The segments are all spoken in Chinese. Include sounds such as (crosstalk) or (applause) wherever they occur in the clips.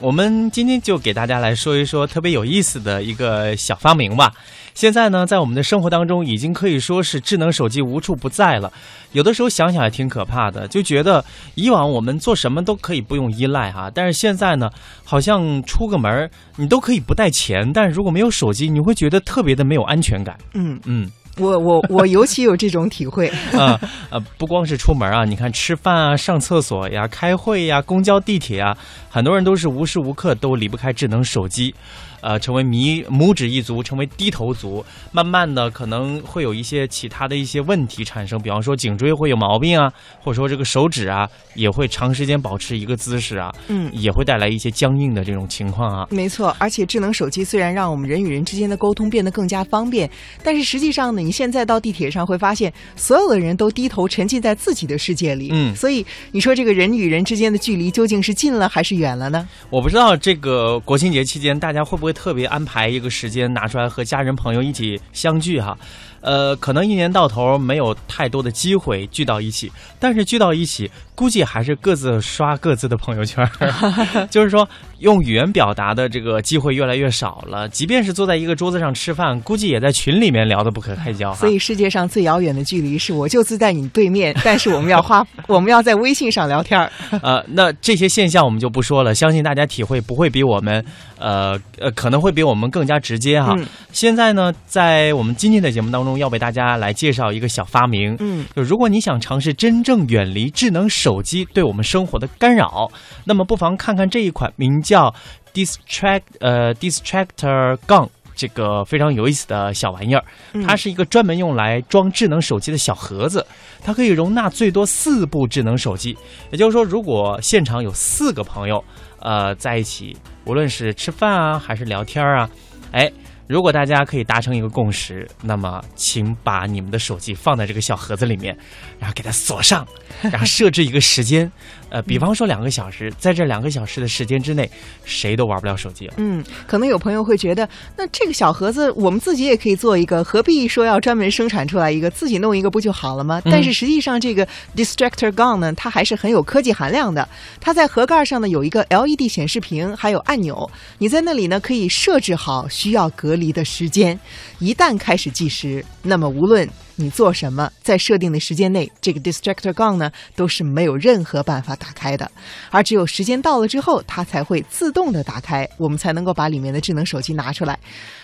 我们今天就给大家来说一说特别有意思的一个小发明吧。现在呢，在我们的生活当中，已经可以说是智能手机无处不在了。有的时候想想还挺可怕的，就觉得以往我们做什么都可以不用依赖哈，但是现在呢，好像出个门儿你都可以不带钱，但是如果没有手机，你会觉得特别的没有安全感。嗯，嗯。我我我尤其有这种体会。(laughs) 啊呃，不光是出门啊，你看吃饭啊、上厕所呀、开会呀、公交、地铁啊，很多人都是无时无刻都离不开智能手机，呃，成为迷拇指一族，成为低头族。慢慢的，可能会有一些其他的一些问题产生，比方说颈椎会有毛病啊，或者说这个手指啊也会长时间保持一个姿势啊，嗯，也会带来一些僵硬的这种情况啊。没错，而且智能手机虽然让我们人与人之间的沟通变得更加方便，但是实际上呢，你现在到地铁上会发现，所有的人都低头沉浸在自己的世界里。嗯所以你说这个人与人之间的距离究竟是近了还是远了呢？我不知道这个国庆节期间，大家会不会特别安排一个时间拿出来和家人朋友一起相聚哈？呃，可能一年到头没有太多的机会聚到一起，但是聚到一起，估计还是各自刷各自的朋友圈，(laughs) 就是说用语言表达的这个机会越来越少了。即便是坐在一个桌子上吃饭，估计也在群里面聊得不可开交。所以世界上最遥远的距离是我就坐在你对面，但是我们要花 (laughs) 我们要在微信上聊天儿。(laughs) 呃，那这些现象我们就不说了，相信大家体会不会比我们，呃呃，可能会比我们更加直接哈。嗯现在呢，在我们今天的节目当中，要为大家来介绍一个小发明。嗯，就如果你想尝试真正远离智能手机对我们生活的干扰，那么不妨看看这一款名叫 Distract 呃 Distractor Gun 这个非常有意思的小玩意儿。嗯它是一个专门用来装智能手机的小盒子，它可以容纳最多四部智能手机。也就是说，如果现场有四个朋友，呃，在一起，无论是吃饭啊，还是聊天啊，哎。如果大家可以达成一个共识，那么请把你们的手机放在这个小盒子里面，然后给它锁上，然后设置一个时间，(laughs) 呃，比方说两个小时，在这两个小时的时间之内，谁都玩不了手机了。嗯，可能有朋友会觉得，那这个小盒子我们自己也可以做一个，何必说要专门生产出来一个，自己弄一个不就好了吗？嗯但是实际上，这个 Distractor Gun 呢，它还是很有科技含量的。它在盒盖上呢有一个 LED 显示屏，还有按钮，你在那里呢可以设置好需要隔隔离的时间。一旦开始计时，那么无论你做什么，在设定的时间内，这个 Distractor Gun 呢都是没有任何办法打开的。而只有时间到了之后，它才会自动的打开，我们才能够把里面的智能手机拿出来。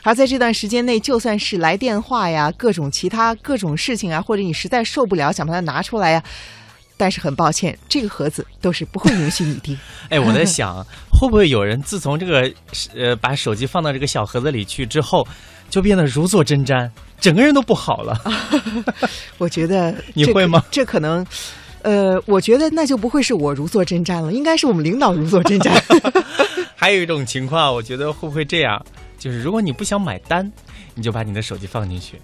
而在这段时间内，就算是来电话呀、各种其他各种事情啊，或者你实在受不了想把它拿出来呀，但是很抱歉，这个盒子都是不会允许你的。(laughs) 哎，我在想，会不会有人自从这个呃把手机放到这个小盒子里去之后，就变得如坐针毡，整个人都不好了？(laughs) 我觉得 (laughs) 你会吗？这可能。呃，我觉得那就不会是我如坐针毡了，应该是我们领导如坐针毡。还有一种情况，我觉得会不会这样？就是如果你不想买单，你就把你的手机放进去。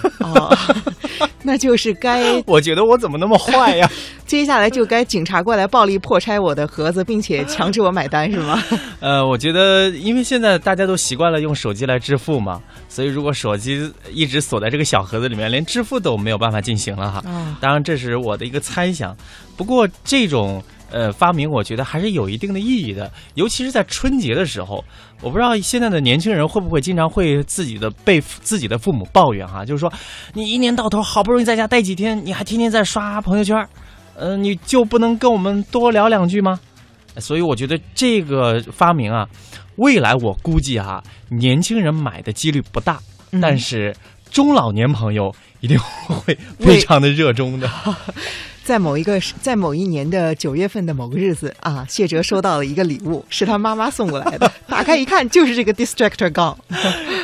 (laughs) 哦，(laughs) 那就是该 (laughs) 我觉得我怎么那么坏呀？接下来就该警察过来暴力破拆我的盒子，并且强制我买单，是吗？呃，我觉得，因为现在大家都习惯了用手机来支付嘛，所以如果手机一直锁在这个小盒子里面，连支付都没有办法进行了哈。啊，当然，这是我的一个猜想。不过，这种呃发明，我觉得还是有一定的意义的，尤其是在春节的时候。我不知道现在的年轻人会不会经常会自己的被自己的父母抱怨哈，就是说，你一年到头好不容易在家待几天，你还天天在刷朋友圈，呃，你就不能跟我们多聊两句吗？所以我觉得这个发明啊，未来我估计哈、年轻人买的几率不大，嗯但是中老年朋友一定会非常的热衷的。(laughs) 在某一个在某一年的九月份的某个日子啊，谢哲收到了一个礼物，是他妈妈送过来的。(laughs) 打开一看，就是这个 Distractor Gun。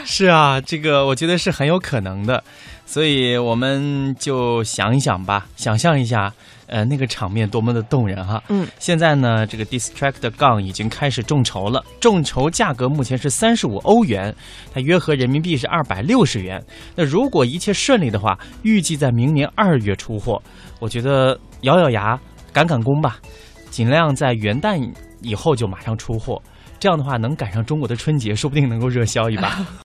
(laughs) 是啊，这个我觉得是很有可能的，所以我们就想一想吧，想象一下，呃，那个场面多么的动人哈。嗯，现在呢，这个 Distract Gun 已经开始众筹了，众筹价格目前是三十五欧元，它约合人民币是二百六十元。那如果一切顺利的话，预计在明年二月出货。我觉得咬咬牙，赶赶工吧，尽量在元旦以后就马上出货。这样的话，能赶上中国的春节，说不定能够热销一把。(laughs) (laughs)